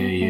yeah, yeah.